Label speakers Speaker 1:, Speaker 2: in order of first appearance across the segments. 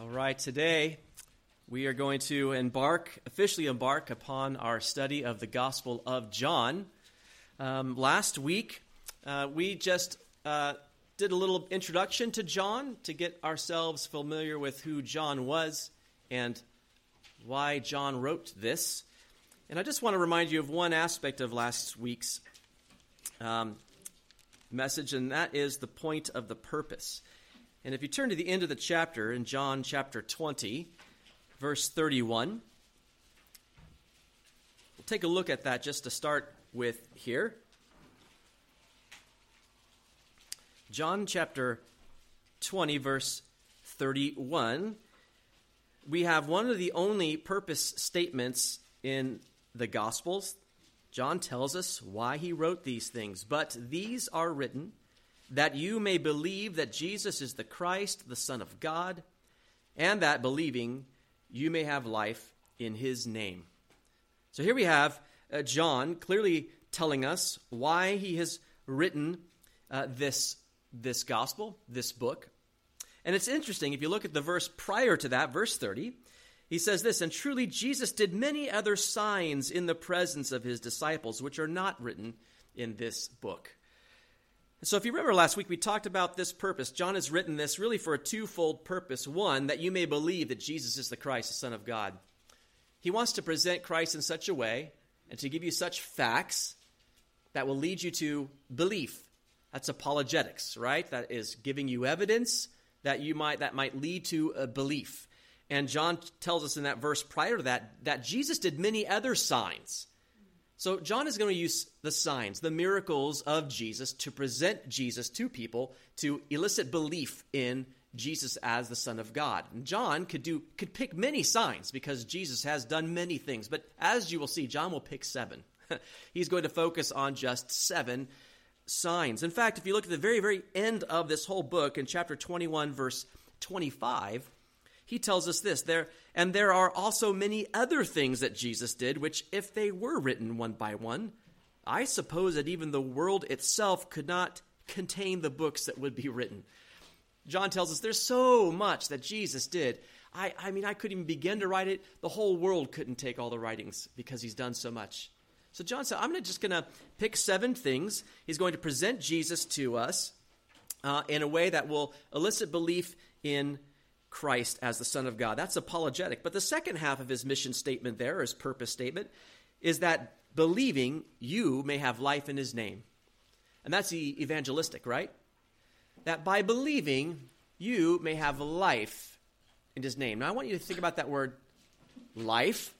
Speaker 1: All right, today we are going to embark, officially embark upon our study of the Gospel of John. Um, last week, uh, we just uh, did a little introduction to John to get ourselves familiar with who John was and why John wrote this. And I just want to remind you of one aspect of last week's um, message, and that is the point of the purpose. And if you turn to the end of the chapter in John chapter 20, verse 31, we'll take a look at that just to start with here. John chapter 20, verse 31. We have one of the only purpose statements in the Gospels. John tells us why he wrote these things. But these are written that you may believe that Jesus is the Christ, the Son of God, and that believing you may have life in his name. So here we have uh, John clearly telling us why he has written uh, this, this gospel, this book. And it's interesting, if you look at the verse prior to that, verse 30, he says this And truly, Jesus did many other signs in the presence of his disciples, which are not written in this book. So, if you remember last week, we talked about this purpose. John has written this really for a twofold purpose. One, that you may believe that Jesus is the Christ, the Son of God. He wants to present Christ in such a way and to give you such facts that will lead you to belief. That's apologetics, right? That is giving you evidence that you might that might lead to a belief. And John tells us in that verse prior to that that Jesus did many other signs so, John is going to use the signs, the miracles of Jesus to present Jesus to people to elicit belief in Jesus as the Son of God. And John could do could pick many signs because Jesus has done many things, but as you will see, John will pick seven. He's going to focus on just seven signs. In fact, if you look at the very, very end of this whole book in chapter 21, verse 25, he tells us this there and there are also many other things that Jesus did which if they were written one by one i suppose that even the world itself could not contain the books that would be written. John tells us there's so much that jesus did. I, I mean i couldn't even begin to write it. The whole world couldn't take all the writings because he's done so much. So john said i'm just going to pick seven things. He's going to present jesus to us uh, in a way that will elicit belief in Christ as the Son of God. That's apologetic. But the second half of his mission statement there, his purpose statement, is that believing you may have life in his name. And that's evangelistic, right? That by believing you may have life in his name. Now I want you to think about that word life.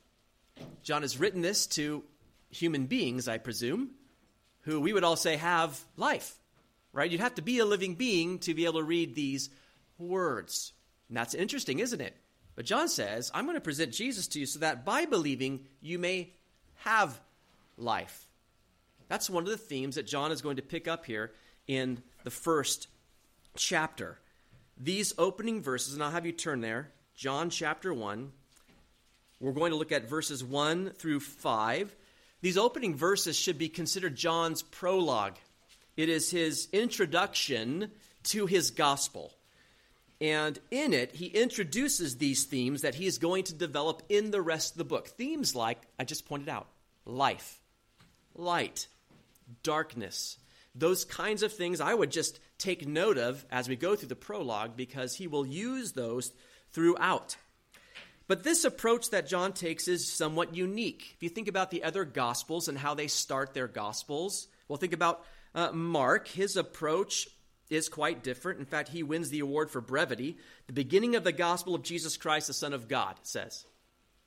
Speaker 1: John has written this to human beings, I presume, who we would all say have life, right? You'd have to be a living being to be able to read these words. And that's interesting, isn't it? But John says, I'm going to present Jesus to you so that by believing you may have life. That's one of the themes that John is going to pick up here in the first chapter. These opening verses, and I'll have you turn there, John chapter 1. We're going to look at verses 1 through 5. These opening verses should be considered John's prologue. It is his introduction to his gospel. And in it, he introduces these themes that he is going to develop in the rest of the book. Themes like, I just pointed out, life, light, darkness. Those kinds of things I would just take note of as we go through the prologue because he will use those throughout. But this approach that John takes is somewhat unique. If you think about the other gospels and how they start their gospels, well, think about uh, Mark. His approach is quite different. In fact, he wins the award for brevity. The beginning of the gospel of Jesus Christ, the Son of God, says.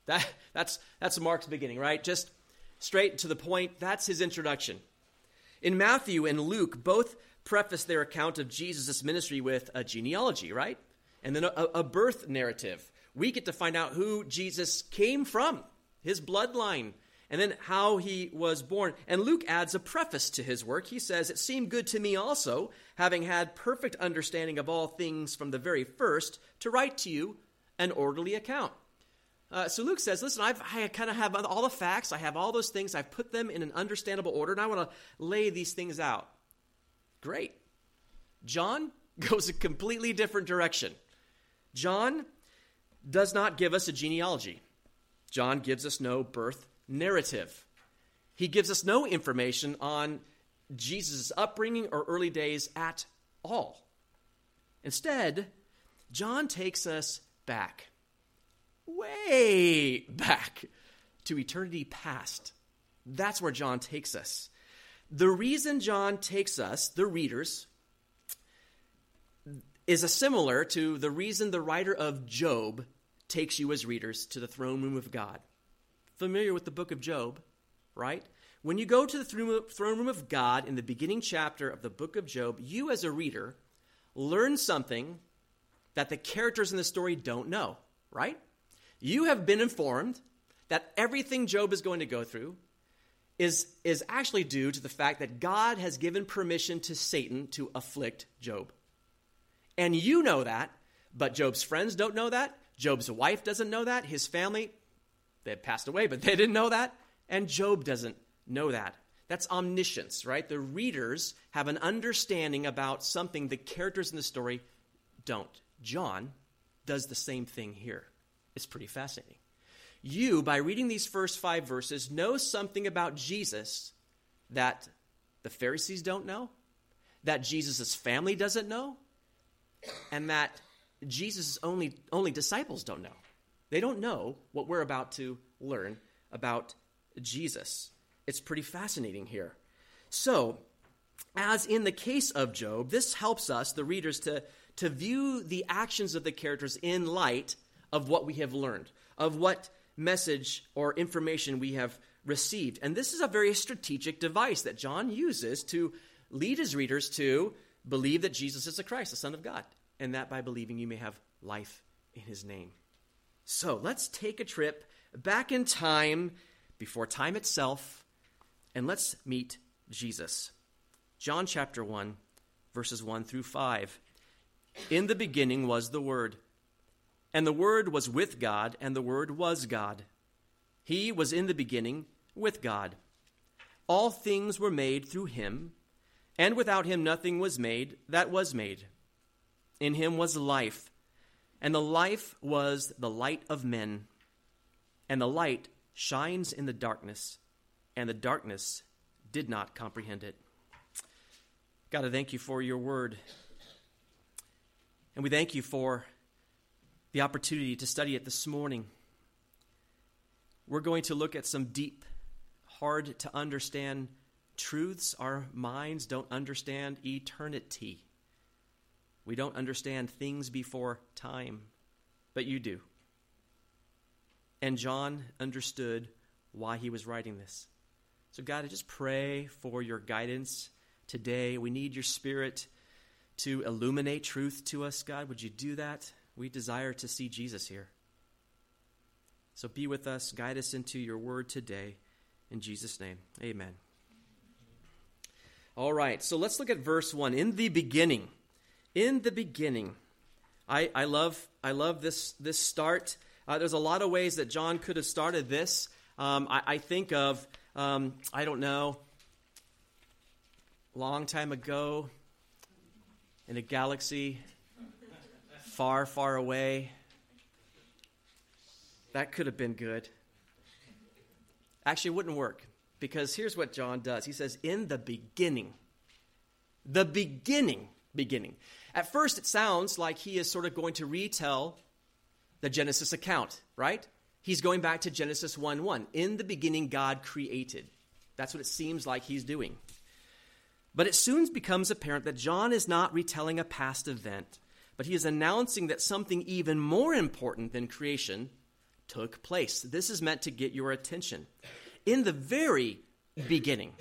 Speaker 1: That, that's, that's Mark's beginning, right? Just straight to the point. That's his introduction. In Matthew and Luke, both preface their account of Jesus' ministry with a genealogy, right? And then a, a birth narrative. We get to find out who Jesus came from, his bloodline, and then how he was born. And Luke adds a preface to his work. He says, It seemed good to me also, having had perfect understanding of all things from the very first, to write to you an orderly account. Uh, so Luke says, Listen, I've, I kind of have all the facts, I have all those things, I've put them in an understandable order, and I want to lay these things out. Great. John goes a completely different direction. John does not give us a genealogy. John gives us no birth narrative. He gives us no information on Jesus' upbringing or early days at all. Instead, John takes us back, way back to eternity past. That's where John takes us. The reason John takes us, the readers, is a similar to the reason the writer of Job takes you as readers to the throne room of God. Familiar with the book of Job, right? When you go to the throne room of God in the beginning chapter of the book of Job, you as a reader learn something that the characters in the story don't know, right? You have been informed that everything Job is going to go through is, is actually due to the fact that God has given permission to Satan to afflict Job. And you know that, but Job's friends don't know that. Job's wife doesn't know that. His family, they passed away, but they didn't know that. And Job doesn't know that. That's omniscience, right? The readers have an understanding about something the characters in the story don't. John does the same thing here. It's pretty fascinating. You, by reading these first five verses, know something about Jesus that the Pharisees don't know, that Jesus' family doesn't know, and that Jesus' only, only disciples don't know. They don't know what we're about to learn about Jesus. It's pretty fascinating here. So, as in the case of Job, this helps us, the readers, to, to view the actions of the characters in light of what we have learned, of what message or information we have received. And this is a very strategic device that John uses to lead his readers to believe that Jesus is the Christ, the Son of God, and that by believing you may have life in his name. So let's take a trip back in time, before time itself, and let's meet Jesus. John chapter 1, verses 1 through 5. In the beginning was the Word, and the Word was with God, and the Word was God. He was in the beginning with God. All things were made through him, and without him nothing was made that was made. In him was life, and the life was the light of men. And the light shines in the darkness, and the darkness did not comprehend it. God, I thank you for your word. And we thank you for the opportunity to study it this morning. We're going to look at some deep, hard to understand truths. Our minds don't understand eternity. We don't understand things before time, but you do. And John understood why he was writing this. So, God, I just pray for your guidance today. We need your spirit to illuminate truth to us, God. Would you do that? We desire to see Jesus here. So be with us, guide us into your word today. In Jesus' name, amen. All right, so let's look at verse 1. In the beginning, in the beginning, I, I, love, I love this, this start. Uh, there's a lot of ways that John could have started this. Um, I, I, think of um, I don't know, long time ago in a galaxy far, far away. That could have been good. Actually, it wouldn't work because here's what John does. He says, In the beginning, the beginning, beginning. At first, it sounds like he is sort of going to retell the Genesis account, right? he's going back to Genesis 1 1. In the beginning, God created. That's what it seems like he's doing. But it soon becomes apparent that John is not retelling a past event, but he is announcing that something even more important than creation took place. This is meant to get your attention. In the very beginning,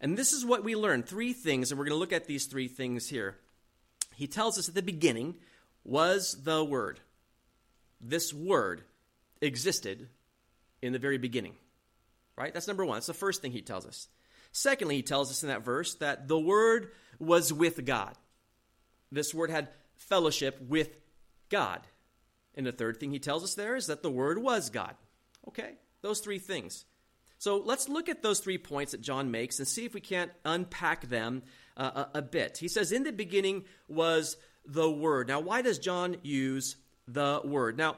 Speaker 1: and this is what we learn three things, and we're going to look at these three things here. He tells us at the beginning was the Word. This Word existed in the very beginning. Right? That's number one. That's the first thing he tells us. Secondly, he tells us in that verse that the Word was with God. This Word had fellowship with God. And the third thing he tells us there is that the Word was God. Okay? Those three things. So let's look at those three points that John makes and see if we can't unpack them uh, a, a bit. He says, In the beginning was the Word. Now, why does John use the Word. Now,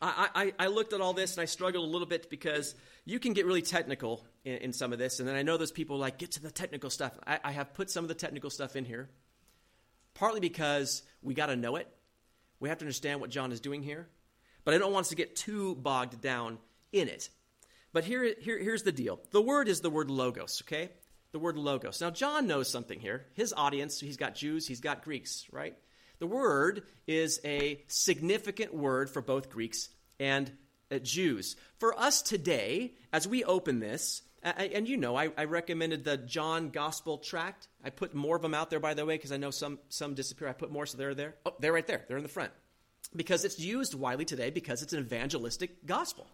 Speaker 1: I, I, I, looked at all this and I struggled a little bit because you can get really technical in, in some of this. And then I know those people like, get to the technical stuff. I, I have put some of the technical stuff in here, partly because we got to know it. We have to understand what John is doing here. But I don't want us to get too bogged down in it. But here, here, here's the deal the word is the word logos, okay? The word logos. Now, John knows something here. His audience, he's got Jews, he's got Greeks, right? The word is a significant word for both Greeks and uh, Jews. For us today, as we open this, and you know, I, I, recommended the John Gospel tract. I put more of them out there, by the way, because I know some some disappear. I put more, so they're there. Oh, they're right there. They're in the front because it's used widely today because it's an evangelistic gospel.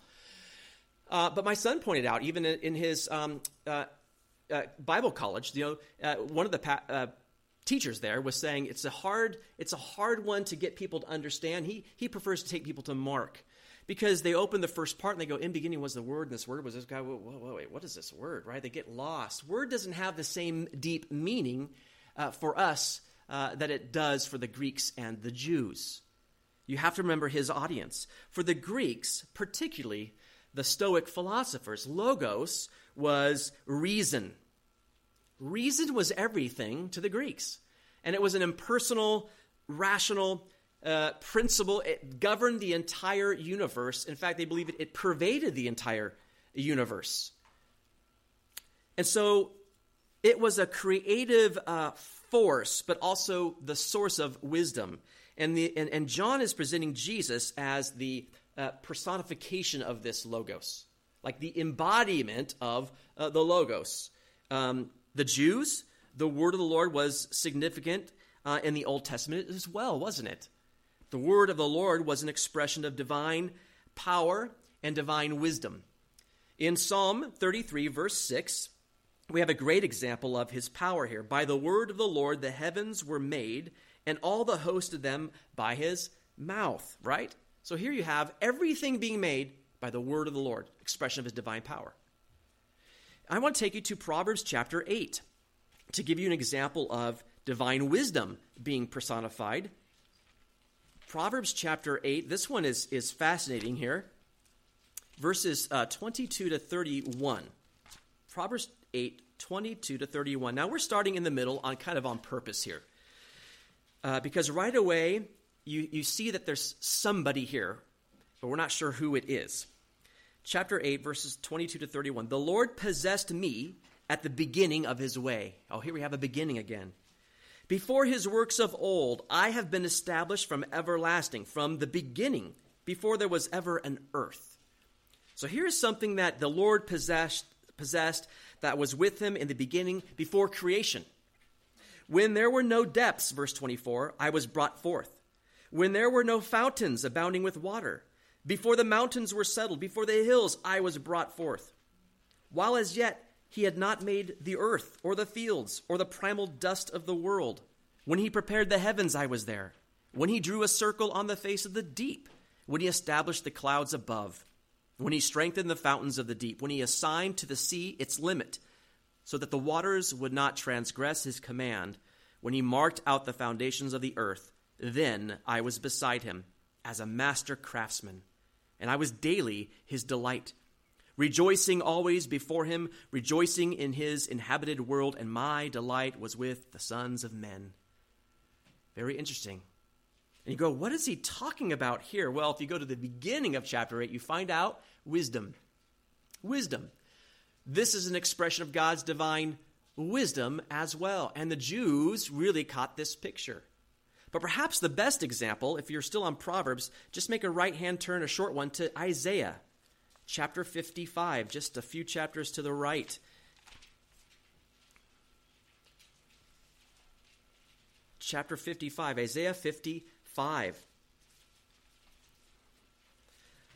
Speaker 1: Uh, but my son pointed out, even in, in his um, uh, uh, Bible college, you know, uh, one of the pa- uh, teachers there was saying it's a hard it's a hard one to get people to understand. He he prefers to take people to Mark because they open the first part and they go, "In beginning was the Word, and this Word was this guy." Whoa, whoa, whoa wait, what is this word? Right? They get lost. Word doesn't have the same deep meaning uh, for us that it does for the Greeks and the Jews. You have to remember his audience. For the Greeks, particularly, the Stoic philosophers. Logos was reason. Reason was everything to the Greeks. And it was an impersonal, rational uh, principle. It governed the entire universe. In fact, they believe it, it pervaded the entire universe. And so it was a creative uh, force, but also the source of wisdom. And, the, and, and John is presenting Jesus as the uh, personification of this logos, like the embodiment of uh, the logos. Um, the Jews, the word of the Lord was significant uh, in the Old Testament as well, wasn't it? The word of the Lord was an expression of divine power and divine wisdom. In Psalm 33, verse 6, we have a great example of his power here. By the word of the Lord, the heavens were made, and all the host of them by his mouth, right? So here you have everything being made by the word of the Lord, expression of his divine power. I want to take you to Proverbs chapter 8 to give you an example of divine wisdom being personified. Proverbs chapter 8, this one is, is fascinating here. Verses uh, 22 to 31. Proverbs 8, 22 to 31. Now we're starting in the middle on kind of on purpose here. Uh, because right away, you, you see that there's somebody here, but we're not sure who it is. Chapter 8, verses 22 to 31. The Lord possessed me at the beginning of his way. Oh, here we have a beginning again. Before his works of old, I have been established from everlasting, from the beginning, before there was ever an earth. So here's something that the Lord possessed, possessed that was with him in the beginning before creation. When there were no depths, verse 24, I was brought forth when there were no fountains abounding with water, before the mountains were settled, before the hills I was brought forth. While as yet he had not made the earth, or the fields, or the primal dust of the world. When he prepared the heavens, I was there. When he drew a circle on the face of the deep. When he established the clouds above. When he strengthened the fountains of the deep. When he assigned to the sea its limit, so that the waters would not transgress his command. When he marked out the foundations of the earth then I was beside him as a master craftsman, and I was daily his delight, rejoicing always before him, rejoicing in his inhabited world, and my delight was with the sons of men. Very interesting. And you go, what is he talking about here? Well, if you go to the beginning of chapter 8, you find out wisdom. Wisdom. This is an expression of God's divine wisdom as well. And the Jews really caught this picture. But perhaps the best example, if you're still on Proverbs, just make a right hand turn, a short one, to Isaiah chapter 55, just a few chapters to the right. Chapter 55, Isaiah 55.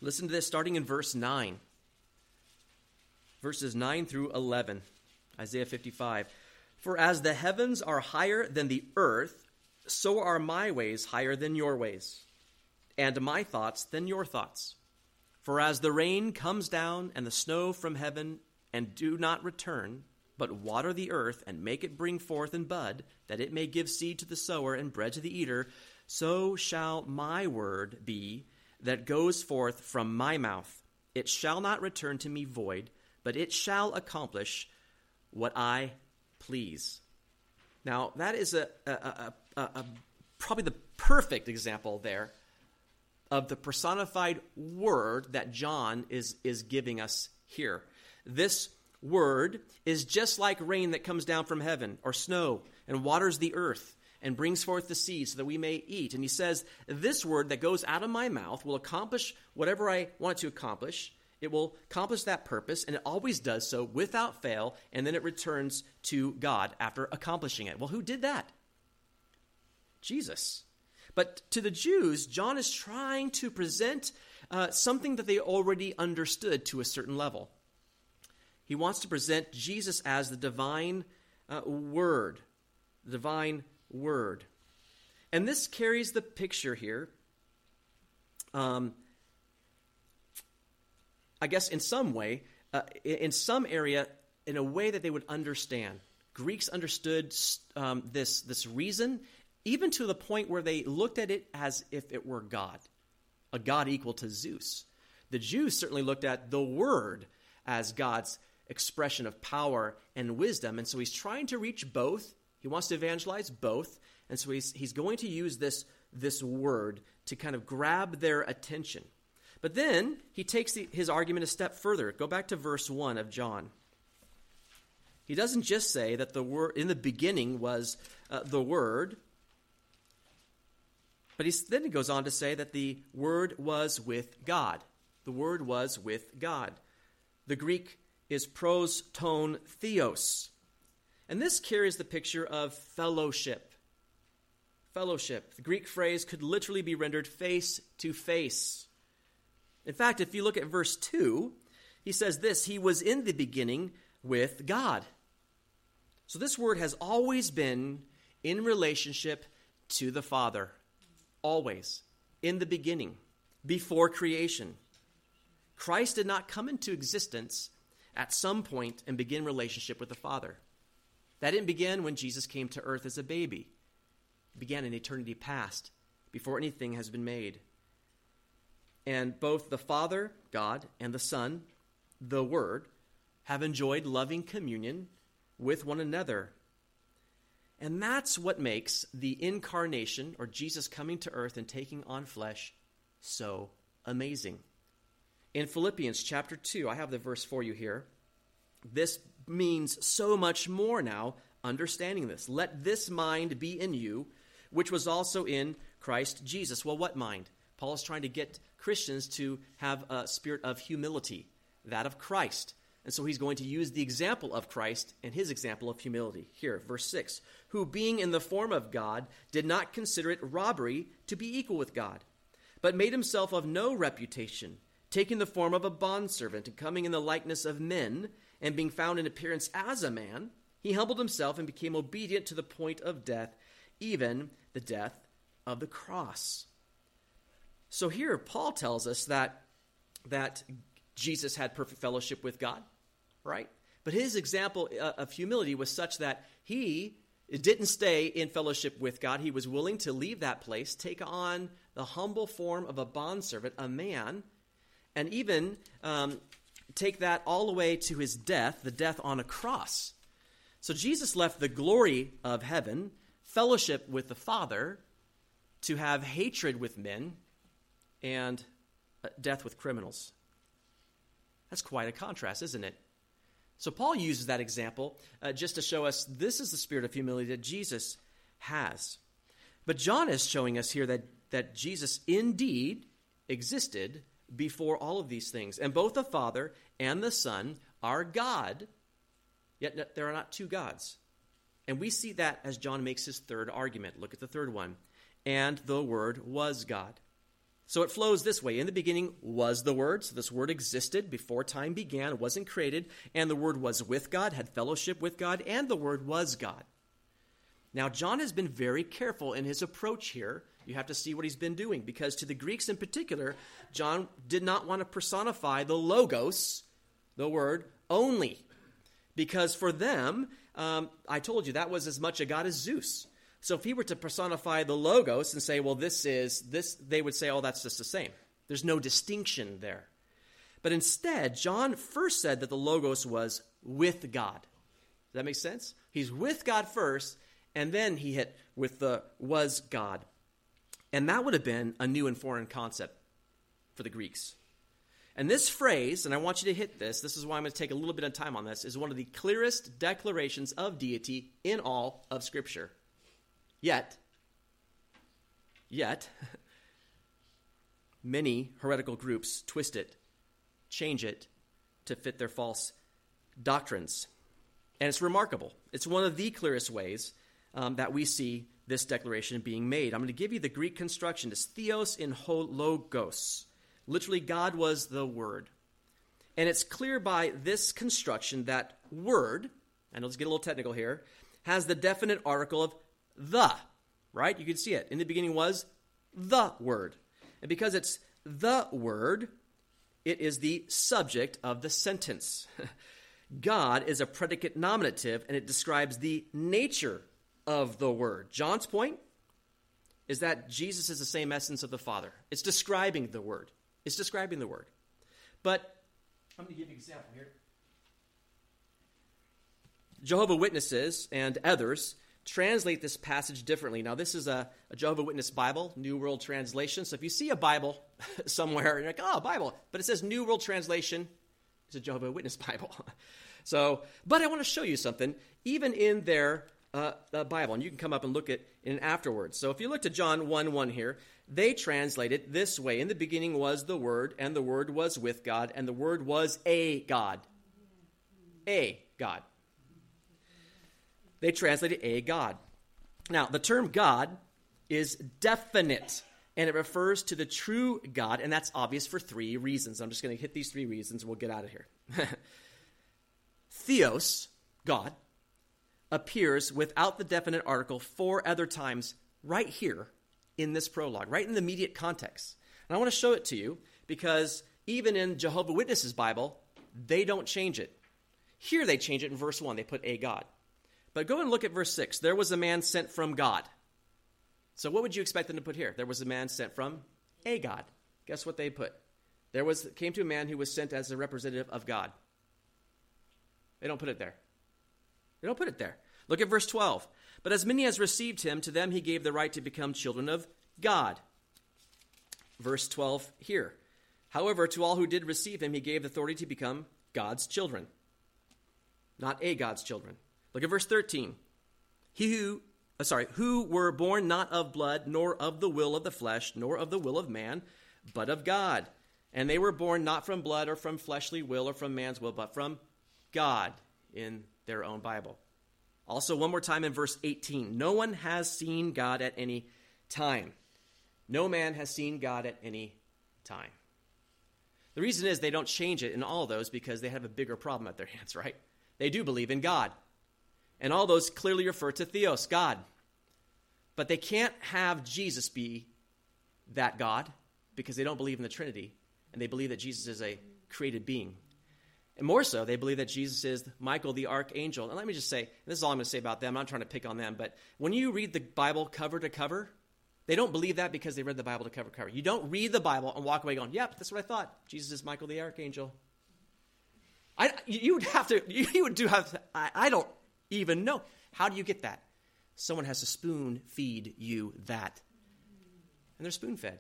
Speaker 1: Listen to this starting in verse 9. Verses 9 through 11. Isaiah 55. For as the heavens are higher than the earth, so are my ways higher than your ways, and my thoughts than your thoughts. For as the rain comes down and the snow from heaven, and do not return, but water the earth and make it bring forth and bud, that it may give seed to the sower and bread to the eater, so shall my word be that goes forth from my mouth. It shall not return to me void, but it shall accomplish what I please. Now, that is a, a, a, a probably the perfect example there of the personified word that John is, is giving us here. This word is just like rain that comes down from heaven, or snow, and waters the earth, and brings forth the seed so that we may eat. And he says, This word that goes out of my mouth will accomplish whatever I want it to accomplish. It will accomplish that purpose, and it always does so without fail, and then it returns to God after accomplishing it. Well, who did that? Jesus. But to the Jews, John is trying to present uh, something that they already understood to a certain level. He wants to present Jesus as the divine uh, Word, divine Word. And this carries the picture here. Um, I guess in some way, uh, in some area, in a way that they would understand. Greeks understood um, this, this reason, even to the point where they looked at it as if it were God, a God equal to Zeus. The Jews certainly looked at the Word as God's expression of power and wisdom. And so he's trying to reach both. He wants to evangelize both. And so he's, he's going to use this, this word to kind of grab their attention. But then he takes the, his argument a step further. Go back to verse 1 of John. He doesn't just say that the word in the beginning was uh, the word, but he, then he goes on to say that the word was with God. The word was with God. The Greek is pros ton theos. And this carries the picture of fellowship. Fellowship. The Greek phrase could literally be rendered face to face. In fact, if you look at verse 2, he says this He was in the beginning with God. So this word has always been in relationship to the Father. Always. In the beginning. Before creation. Christ did not come into existence at some point and begin relationship with the Father. That didn't begin when Jesus came to earth as a baby. It began in eternity past, before anything has been made. And both the Father, God, and the Son, the Word, have enjoyed loving communion with one another. And that's what makes the incarnation, or Jesus coming to earth and taking on flesh, so amazing. In Philippians chapter 2, I have the verse for you here. This means so much more now, understanding this. Let this mind be in you, which was also in Christ Jesus. Well, what mind? Paul is trying to get Christians to have a spirit of humility, that of Christ. And so he's going to use the example of Christ and his example of humility. Here, verse 6 Who, being in the form of God, did not consider it robbery to be equal with God, but made himself of no reputation taking the form of a bondservant and coming in the likeness of men, and being found in appearance as a man, he humbled himself and became obedient to the point of death, even the death of the cross. So here, Paul tells us that, that Jesus had perfect fellowship with God, right? But his example uh, of humility was such that he didn't stay in fellowship with God. He was willing to leave that place, take on the humble form of a bondservant, a man, and even um, take that all the way to his death, the death on a cross. So Jesus left the glory of heaven, fellowship with the Father, to have hatred with men and uh, death with criminals. That's quite a contrast, isn't it? So Paul uses that example uh, just to show us this is the spirit of humility that Jesus has. But John is showing us here that, that Jesus indeed existed before all of these things. And both the Father and the Son are God, yet there are not two gods. And we see that as John makes his third argument. Look at the third one. And the Word was God. So it flows this way. In the beginning was the Word. So this Word existed before time began, wasn't created. And the Word was with God, had fellowship with God, and the Word was God. Now, John has been very careful in his approach here you have to see what he's been doing because to the Greeks in particular, John did not want to personify the logos, the word, only. Because for them, um, I told you, that was as much a god as Zeus. So if he were to personify the logos and say, well, this is this, they would say, oh, that's just the same. There's no distinction there. But instead, John first said that the logos was with God. Does that make sense? He's with God first, and then he hit with the was God. And that would have been a new and foreign concept for the Greeks. And this phrase, and I want you to hit this, this is why I'm going to take a little bit of time on this, is one of the clearest declarations of deity in all of Scripture. Yet, yet, many heretical groups twist it, change it to fit their false doctrines. And it's remarkable. It's one of the clearest ways um, that we see this declaration being made. I'm going to give you the Greek construction. It's theos in ho logos. Literally, God was the Word. And it's clear by this construction that Word, and let's get a little technical here, has the definite article of the, right? You can see it. In the beginning was the Word. And because it's the Word, it is the subject of the sentence. God is a predicate nominative, and it describes the nature of the Word. John's point is that Jesus is the same essence of the Father. It's describing the Word. It's describing the Word. But I'm going to give you an example here. Jehovah Witnesses and others translate this passage differently. Now, this is a, a Jehovah Witness Bible, New World Translation. So if you see a Bible somewhere, you're like, oh, Bible, but it says New World Translation, it's a Jehovah Witness Bible. so, but I want to show you something, even in their uh, uh, Bible, and you can come up and look at it afterwards. So if you look to John 1 1 here, they translate it this way In the beginning was the Word, and the Word was with God, and the Word was a God. A God. They translated a God. Now, the term God is definite, and it refers to the true God, and that's obvious for three reasons. I'm just going to hit these three reasons, and we'll get out of here. Theos, God, appears without the definite article four other times right here in this prologue, right in the immediate context. And I want to show it to you because even in Jehovah Witnesses Bible, they don't change it. Here they change it in verse 1. They put a God. But go and look at verse 6. There was a man sent from God. So what would you expect them to put here? There was a man sent from a God. Guess what they put? There was came to a man who was sent as a representative of God. They don't put it there. They don't put it there. Look at verse 12. But as many as received him, to them he gave the right to become children of God. Verse 12 here. However, to all who did receive him, he gave the authority to become God's children, not a God's children. Look at verse 13. He who, uh, sorry, who were born not of blood, nor of the will of the flesh, nor of the will of man, but of God. And they were born not from blood or from fleshly will or from man's will, but from God in their own Bible. Also, one more time in verse 18 No one has seen God at any time. No man has seen God at any time. The reason is they don't change it in all those because they have a bigger problem at their hands, right? They do believe in God. And all those clearly refer to Theos, God. But they can't have Jesus be that God because they don't believe in the Trinity. And they believe that Jesus is a created being. And more so, they believe that Jesus is Michael the archangel. And let me just say, this is all I'm going to say about them. I'm not trying to pick on them, but when you read the Bible cover to cover, they don't believe that because they read the Bible to cover to cover. You don't read the Bible and walk away going, "Yep, that's what I thought. Jesus is Michael the archangel." I, you would have to. You would do have. I, I don't even know. How do you get that? Someone has to spoon feed you that. And they're spoon fed.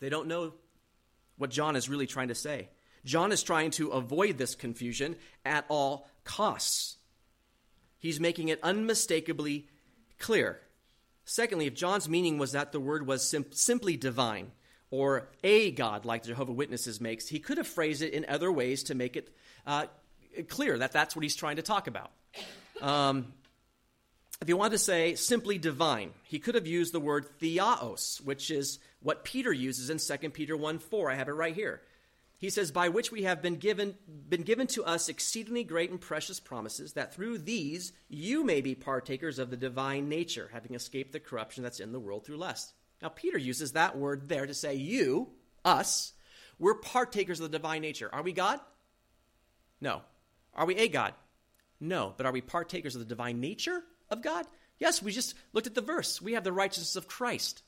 Speaker 1: They don't know what John is really trying to say. John is trying to avoid this confusion at all costs. He's making it unmistakably clear. Secondly, if John's meaning was that the word was sim- simply divine or a God, like the Jehovah Witnesses makes, he could have phrased it in other ways to make it uh, clear that that's what he's trying to talk about. Um, if he wanted to say simply divine, he could have used the word theos, which is what Peter uses in 2 Peter 1 4. I have it right here. He says, By which we have been given, been given to us exceedingly great and precious promises, that through these you may be partakers of the divine nature, having escaped the corruption that's in the world through lust. Now, Peter uses that word there to say, You, us, we're partakers of the divine nature. Are we God? No. Are we a God? No. But are we partakers of the divine nature of God? Yes, we just looked at the verse. We have the righteousness of Christ.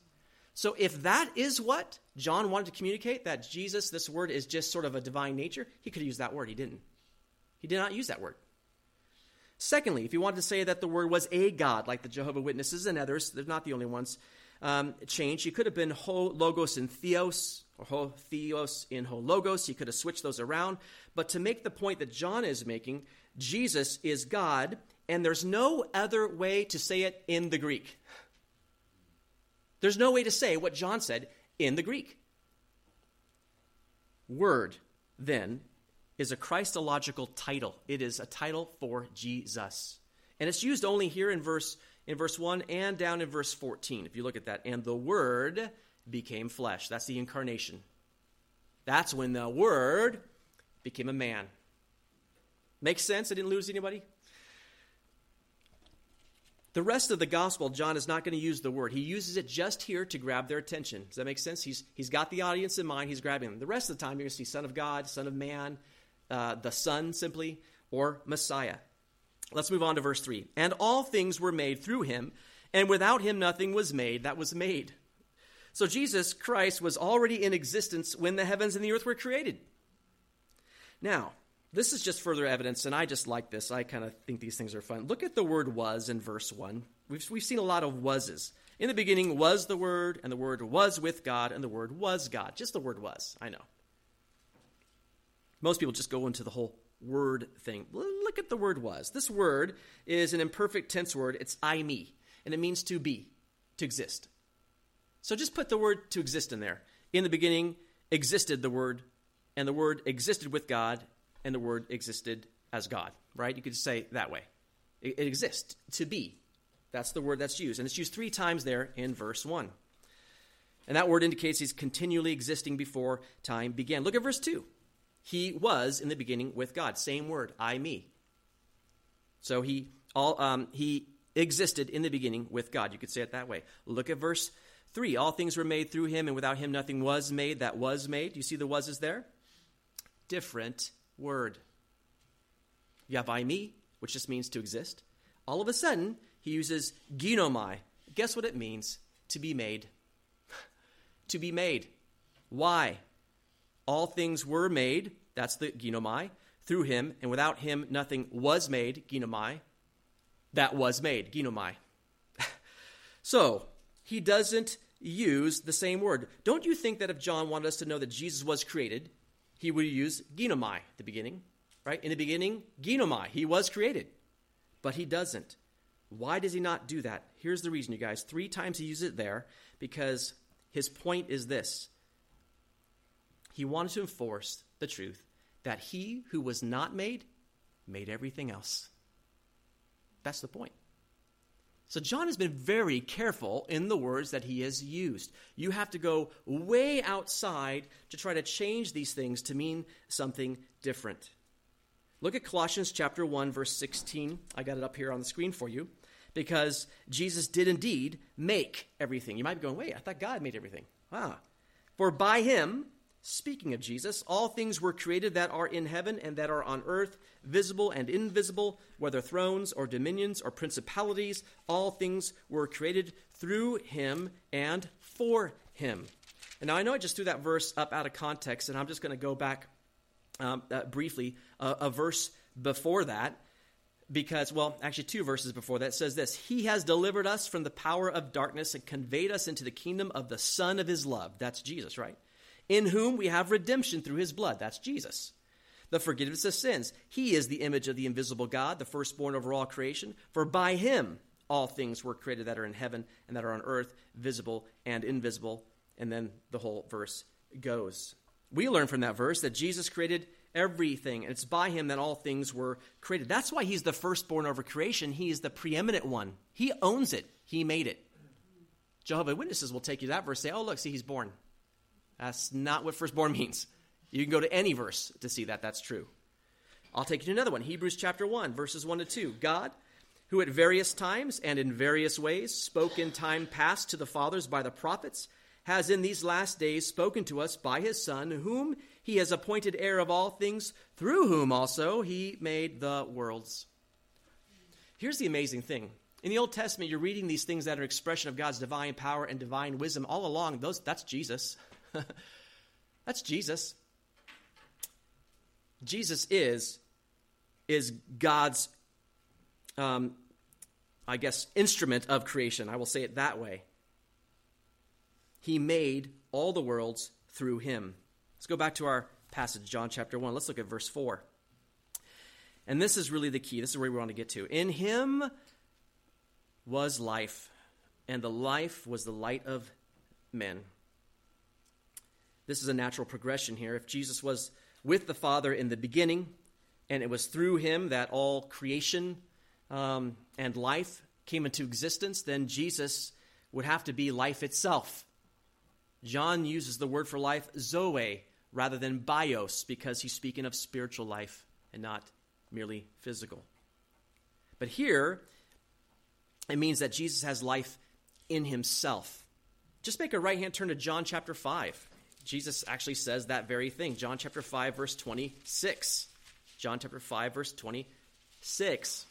Speaker 1: So if that is what John wanted to communicate, that Jesus, this word is just sort of a divine nature, he could have used that word. He didn't. He did not use that word. Secondly, if he wanted to say that the word was a God, like the Jehovah Witnesses and others, they're not the only ones, um, changed. He could have been ho logos and theos, ho theos in ho logos. He could have switched those around. But to make the point that John is making, Jesus is God, and there's no other way to say it in the Greek. There's no way to say what John said in the Greek. Word, then, is a Christological title. It is a title for Jesus. And it's used only here in verse in verse 1 and down in verse 14. If you look at that, and the word became flesh. That's the incarnation. That's when the word became a man. Makes sense? I didn't lose anybody? The rest of the gospel, John is not going to use the word. He uses it just here to grab their attention. Does that make sense? He's, he's got the audience in mind. He's grabbing them. The rest of the time, you're going to see Son of God, Son of Man, uh, the Son simply, or Messiah. Let's move on to verse 3. And all things were made through him, and without him nothing was made that was made. So Jesus Christ was already in existence when the heavens and the earth were created. Now, this is just further evidence, and I just like this. I kind of think these things are fun. Look at the word was in verse 1. We've, we've seen a lot of wases. In the beginning was the Word, and the Word was with God, and the Word was God. Just the word was, I know. Most people just go into the whole word thing. Look at the word was. This word is an imperfect tense word. It's eimi, and it means to be, to exist. So just put the word to exist in there. In the beginning existed the Word, and the Word existed with God, and the Word existed as God, right? You could say that way. It, it exists, to be. That's the word that's used. And it's used three times there in verse 1. And that word indicates he's continually existing before time began. Look at verse 2. He was in the beginning with God. Same word, eimi. So he, all, um, he existed in the beginning with God. You could say it that way. Look at verse 3. All things were made through him, and without him nothing was made that was made. You see the was is there? Different word. You have eimi, which just means to exist. All of a sudden, he uses ginomai. Guess what it means? To be made. to be made. Why? All things were made, that's the ginomai, through him, and without him nothing was made, ginomai, that was made, ginomai. so, he doesn't use the same word. Don't you think that if John wanted us to know that Jesus was created, he would use ginomai at the beginning, right? In the beginning, ginomai, he was created. But he doesn't. Why does he not do that? Here's the reason, you guys. Three times he uses it there because his point is this he wanted to enforce the truth that he who was not made made everything else. That's the point. So, John has been very careful in the words that he has used. You have to go way outside to try to change these things to mean something different. Look at Colossians chapter 1 verse 16. I got it up here on the screen for you because Jesus did indeed make everything. You might be going, "Wait, I thought God made everything." Ah. For by him Speaking of Jesus, all things were created that are in heaven and that are on earth, visible and invisible, whether thrones or dominions or principalities, all things were created through him and for him. And now I know I just threw that verse up out of context, and I'm just going to go back um, uh, briefly uh, a verse before that because, well, actually, two verses before that says this He has delivered us from the power of darkness and conveyed us into the kingdom of the Son of His love. That's Jesus, right? In whom we have redemption through his blood. That's Jesus. The forgiveness of sins. He is the image of the invisible God, the firstborn over all creation. For by him all things were created that are in heaven and that are on earth, visible and invisible. And then the whole verse goes. We learn from that verse that Jesus created everything, and it's by him that all things were created. That's why he's the firstborn over creation. He is the preeminent one. He owns it, he made it. Jehovah Witnesses will take you that verse say, oh, look, see, he's born. That's not what firstborn means. You can go to any verse to see that that's true. I'll take you to another one Hebrews chapter 1, verses 1 to 2. God, who at various times and in various ways spoke in time past to the fathers by the prophets, has in these last days spoken to us by his Son, whom he has appointed heir of all things, through whom also he made the worlds. Here's the amazing thing. In the Old Testament, you're reading these things that are expression of God's divine power and divine wisdom all along. Those, that's Jesus. that's Jesus. Jesus is, is God's, um, I guess, instrument of creation. I will say it that way. He made all the worlds through him. Let's go back to our passage, John chapter 1. Let's look at verse 4. And this is really the key. This is where we want to get to. In him was life, and the life was the light of men. This is a natural progression here. If Jesus was with the Father in the beginning, and it was through him that all creation um, and life came into existence, then Jesus would have to be life itself. John uses the word for life, zoe, rather than bios, because he's speaking of spiritual life and not merely physical. But here, it means that Jesus has life in himself. Just make a right hand turn to John chapter 5. Jesus actually says that very thing. John chapter 5, verse 26. John chapter 5, verse 26.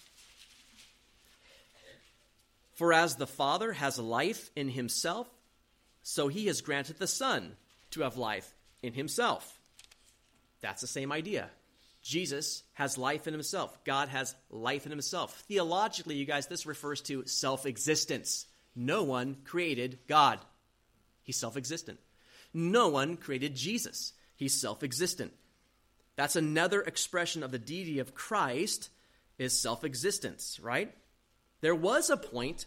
Speaker 1: For as the Father has life in himself, so he has granted the Son to have life in himself. That's the same idea. Jesus has life in himself. God has life in himself. Theologically, you guys, this refers to self existence. No one created God, he's self existent. No one created Jesus, he's self existent. That's another expression of the deity of Christ is self-existence, right? There was a point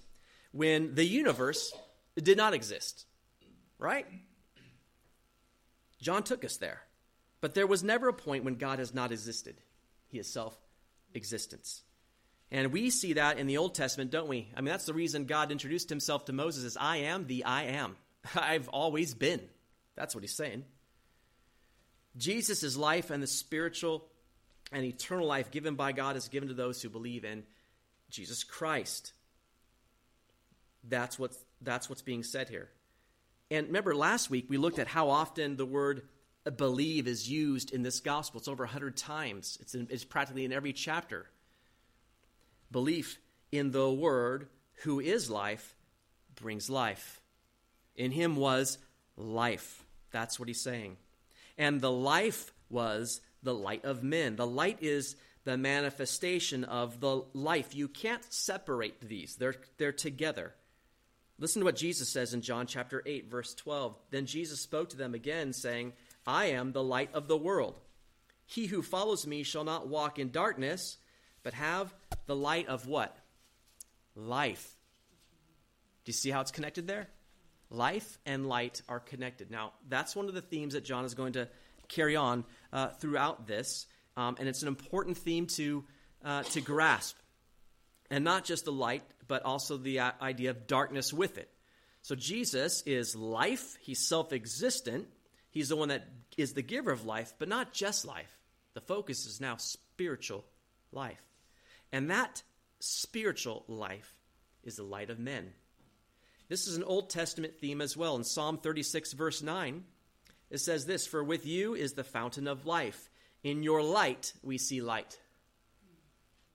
Speaker 1: when the universe did not exist, right? John took us there. But there was never a point when God has not existed. He is self existence. And we see that in the Old Testament, don't we? I mean, that's the reason God introduced himself to Moses as I am the I am. I've always been. That's what he's saying. Jesus' is life and the spiritual and eternal life given by God is given to those who believe in Jesus Christ. That's what's, that's what's being said here. And remember, last week we looked at how often the word believe is used in this gospel. It's over 100 times, it's, in, it's practically in every chapter. Belief in the Word, who is life, brings life. In him was life. That's what he's saying. And the life was the light of men. The light is the manifestation of the life. You can't separate these, they're, they're together. Listen to what Jesus says in John chapter 8, verse 12. Then Jesus spoke to them again, saying, I am the light of the world. He who follows me shall not walk in darkness, but have the light of what? Life. Do you see how it's connected there? Life and light are connected. Now, that's one of the themes that John is going to carry on uh, throughout this, um, and it's an important theme to, uh, to grasp. And not just the light, but also the uh, idea of darkness with it. So, Jesus is life, he's self existent, He's the one that is the giver of life, but not just life. The focus is now spiritual life. And that spiritual life is the light of men. This is an Old Testament theme as well. In Psalm 36, verse 9, it says this For with you is the fountain of life. In your light we see light.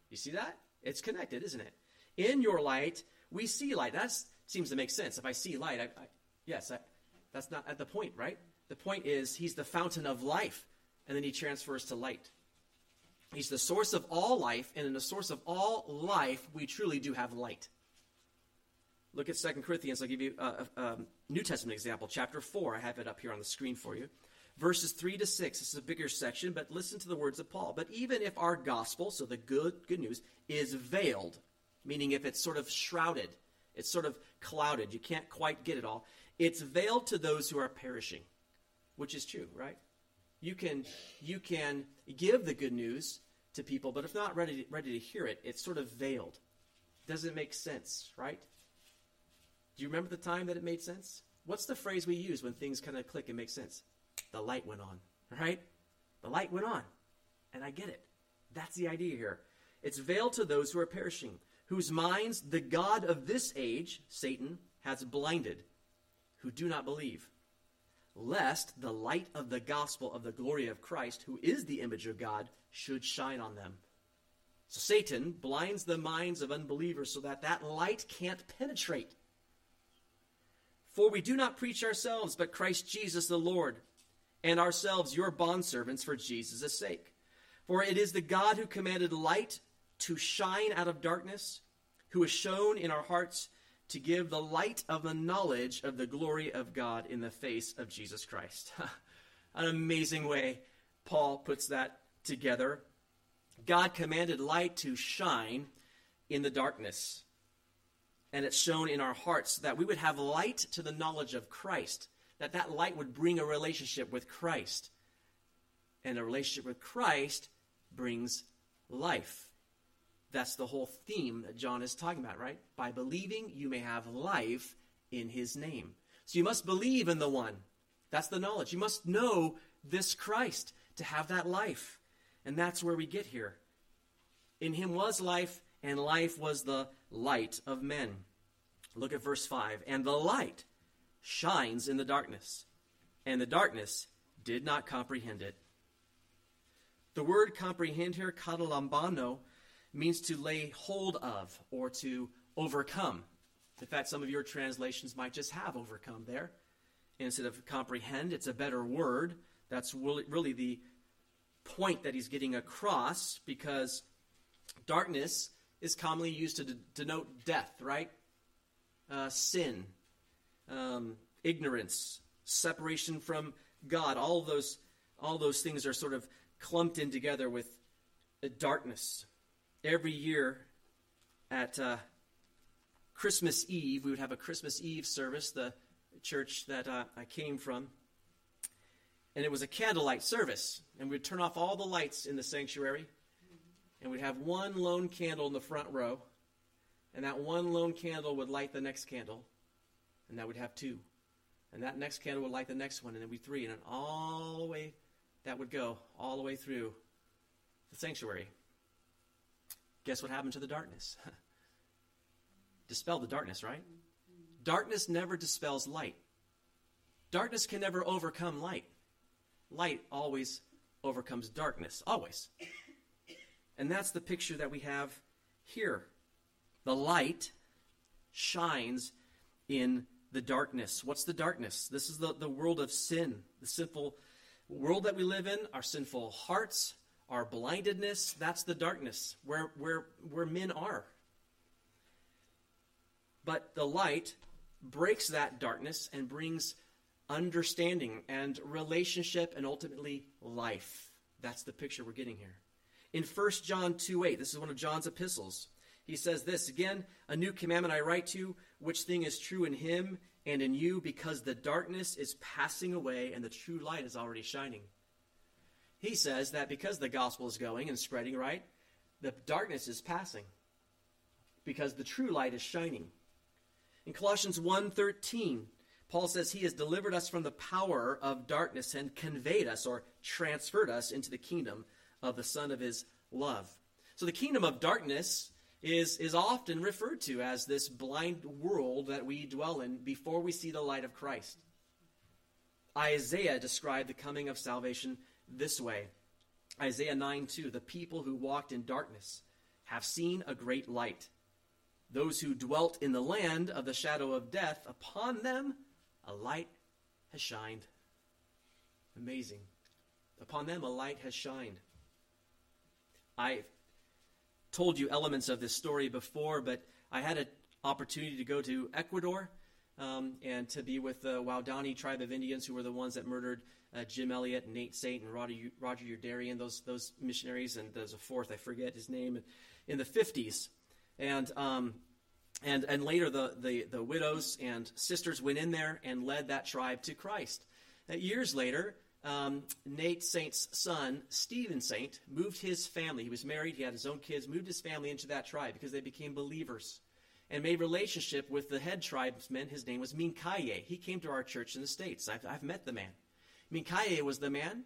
Speaker 1: You see that? It's connected, isn't it? In your light we see light. That seems to make sense. If I see light, I, I yes, I, that's not at the point, right? The point is, he's the fountain of life, and then he transfers to light. He's the source of all life, and in the source of all life, we truly do have light. Look at 2 Corinthians. I'll give you a, a, a, New Testament example, chapter 4. I have it up here on the screen for you. Verses 3 to 6. This is a bigger section, but listen to the words of Paul. But even if our gospel, so the good, good news, is veiled, meaning if it's sort of shrouded, it's sort of clouded, you can't quite get it all, it's veiled to those who are perishing which is true, right? You can you can give the good news to people, but if not ready ready to hear it, it's sort of veiled. Doesn't make sense, right? Do you remember the time that it made sense? What's the phrase we use when things kind of click and make sense? The light went on, right? The light went on. And I get it. That's the idea here. It's veiled to those who are perishing, whose minds the God of this age, Satan, has blinded, who do not believe lest the light of the gospel of the glory of Christ, who is the image of God, should shine on them. So Satan blinds the minds of unbelievers so that that light can't penetrate. For we do not preach ourselves, but Christ Jesus the Lord, and ourselves your bondservants for Jesus' sake. For it is the God who commanded light to shine out of darkness, who has shone in our hearts to give the light of the knowledge of the glory of God in the face of Jesus Christ. An amazing way Paul puts that together. God commanded light to shine in the darkness. And it's shone in our hearts that we would have light to the knowledge of Christ, that that light would bring a relationship with Christ. And a relationship with Christ brings life. That's the whole theme that John is talking about, right? By believing, you may have life in his name. So you must believe in the one. That's the knowledge. You must know this Christ to have that life. And that's where we get here. In him was life, and life was the light of men. Look at verse 5. And the light shines in the darkness, and the darkness did not comprehend it. The word comprehend here, katalambano, means to lay hold of or to overcome. In fact, some of your translations might just have overcome there. Instead of comprehend, it's a better word. That's really the point that he's getting across because darkness is commonly used to denote death, right? Uh, sin, um, ignorance, separation from God. All those, all those things are sort of clumped in together with darkness every year at uh, Christmas Eve, we would have a Christmas Eve service, the church that uh, I came from. And it was a candlelight service. And we'd turn off all the lights in the sanctuary. And we'd have one lone candle in the front row. And that one lone candle would light the next candle. And that would have two. And that next candle would light the next one. And then we'd be three. And then all the way, that would go all the way through the sanctuary. Guess what happened to the darkness? Dispel the darkness, right? Darkness never dispels light. Darkness can never overcome light. Light always overcomes darkness, always. And that's the picture that we have here. The light shines in the darkness. What's the darkness? This is the, the world of sin, the sinful world that we live in, our sinful hearts, our blindedness, that's the darkness where, where, where men are. But the light breaks that darkness and brings understanding and relationship and ultimately life. That's the picture we're getting here. In 1 John 2 8, this is one of John's epistles. He says this again, a new commandment I write to you, which thing is true in him and in you, because the darkness is passing away and the true light is already shining he says that because the gospel is going and spreading, right, the darkness is passing because the true light is shining. In Colossians 1:13, Paul says he has delivered us from the power of darkness and conveyed us or transferred us into the kingdom of the son of his love. So the kingdom of darkness is, is often referred to as this blind world that we dwell in before we see the light of Christ. Isaiah described the coming of salvation this way Isaiah 9 2 The people who walked in darkness have seen a great light. Those who dwelt in the land of the shadow of death, upon them a light has shined. Amazing. Upon them a light has shined. I told you elements of this story before, but I had an opportunity to go to Ecuador um, and to be with the Waodani tribe of Indians, who were the ones that murdered uh, Jim Elliot, Nate Saint, and Roger, Roger Youderian, those, those missionaries, and there's a fourth, I forget his name, in the 50s. And, um, and, and later, the, the, the widows and sisters went in there and led that tribe to Christ. Years later, um, Nate Saint's son, Stephen Saint, moved his family. He was married, he had his own kids, moved his family into that tribe because they became believers and made relationship with the head tribesman. His name was Mincaye. He came to our church in the States. I've, I've met the man. Mincaye was the man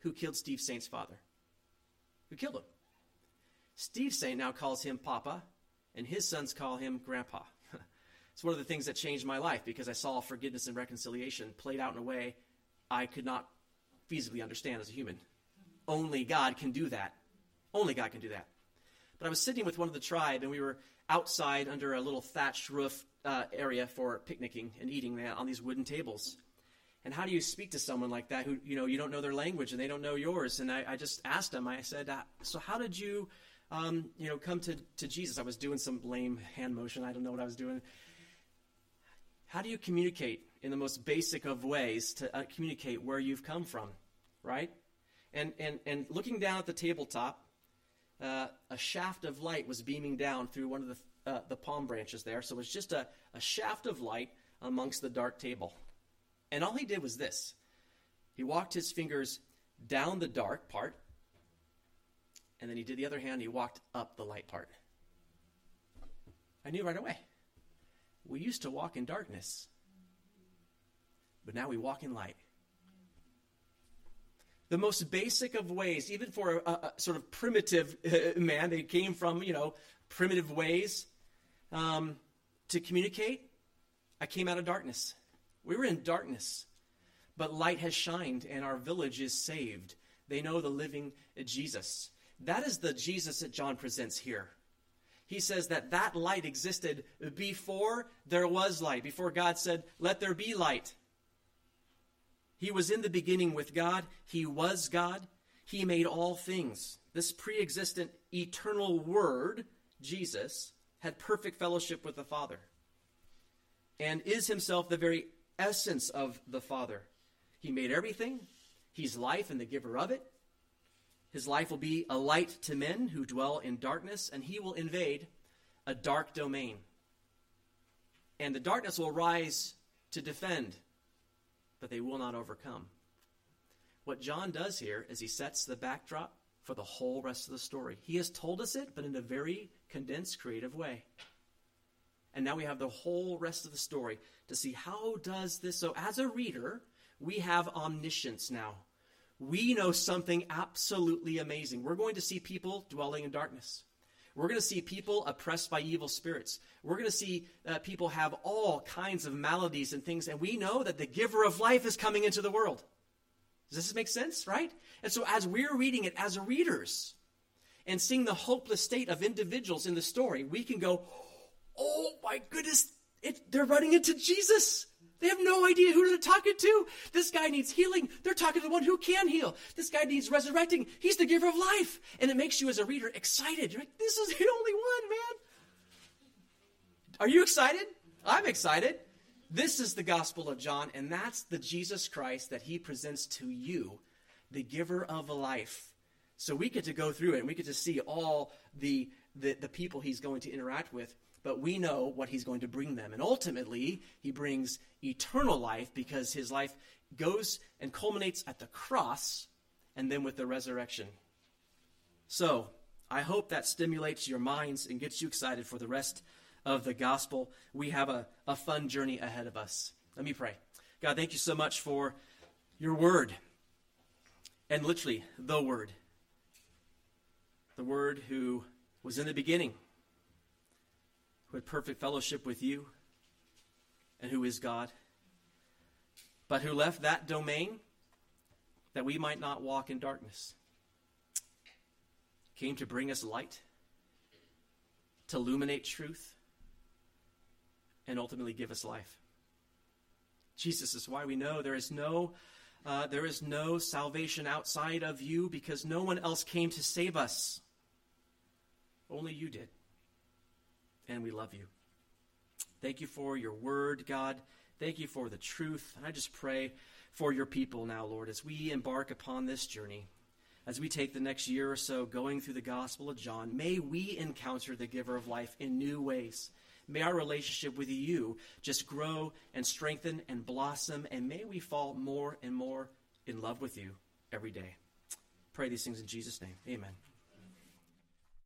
Speaker 1: who killed Steve Saint's father, who killed him. Steve Saint now calls him Papa, and his sons call him Grandpa. it's one of the things that changed my life because I saw forgiveness and reconciliation played out in a way I could not feasibly understand as a human. Only God can do that. Only God can do that. But I was sitting with one of the tribe, and we were outside under a little thatched roof uh, area for picnicking and eating on these wooden tables. And how do you speak to someone like that who, you know, you don't know their language and they don't know yours? And I, I just asked him, I said, uh, so how did you, um, you know, come to, to Jesus? I was doing some lame hand motion. I don't know what I was doing. How do you communicate in the most basic of ways to uh, communicate where you've come from, right? And, and, and looking down at the tabletop, uh, a shaft of light was beaming down through one of the, uh, the palm branches there. So it was just a, a shaft of light amongst the dark table. And all he did was this he walked his fingers down the dark part, and then he did the other hand, he walked up the light part. I knew right away. We used to walk in darkness, but now we walk in light. The most basic of ways, even for a, a sort of primitive uh, man, they came from, you know, primitive ways um, to communicate. I came out of darkness. We were in darkness, but light has shined and our village is saved. They know the living Jesus. That is the Jesus that John presents here. He says that that light existed before there was light, before God said, Let there be light. He was in the beginning with God. He was God. He made all things. This pre existent eternal Word, Jesus, had perfect fellowship with the Father and is himself the very essence of the Father. He made everything, He's life and the giver of it. His life will be a light to men who dwell in darkness, and He will invade a dark domain. And the darkness will rise to defend, but they will not overcome. What John does here is he sets the backdrop for the whole rest of the story. He has told us it, but in a very condensed, creative way. And now we have the whole rest of the story to see how does this so as a reader, we have omniscience now. We know something absolutely amazing. We're going to see people dwelling in darkness. We're going to see people oppressed by evil spirits. We're going to see uh, people have all kinds of maladies and things, and we know that the giver of life is coming into the world. Does this make sense, right? And so, as we're reading it as readers and seeing the hopeless state of individuals in the story, we can go, oh my goodness, it, they're running into Jesus. They have no idea who they're talking to. This guy needs healing. They're talking to the one who can heal. This guy needs resurrecting. He's the giver of life. And it makes you, as a reader, excited. You're like, this is the only one, man. Are you excited? I'm excited. This is the Gospel of John, and that's the Jesus Christ that he presents to you, the giver of life. So we get to go through it and we get to see all the, the, the people he's going to interact with but we know what he's going to bring them. And ultimately, he brings eternal life because his life goes and culminates at the cross and then with the resurrection. So, I hope that stimulates your minds and gets you excited for the rest of the gospel. We have a, a fun journey ahead of us. Let me pray. God, thank you so much for your word. And literally, the word. The word who was in the beginning who had perfect fellowship with you and who is God, but who left that domain that we might not walk in darkness, came to bring us light, to illuminate truth, and ultimately give us life. Jesus is why we know there is no uh, there is no salvation outside of you because no one else came to save us. Only you did and we love you. Thank you for your word, God. Thank you for the truth. And I just pray for your people now, Lord, as we embark upon this journey, as we take the next year or so going through the Gospel of John, may we encounter the giver of life in new ways. May our relationship with you just grow and strengthen and blossom, and may we fall more and more in love with you every day. Pray these things in Jesus' name. Amen.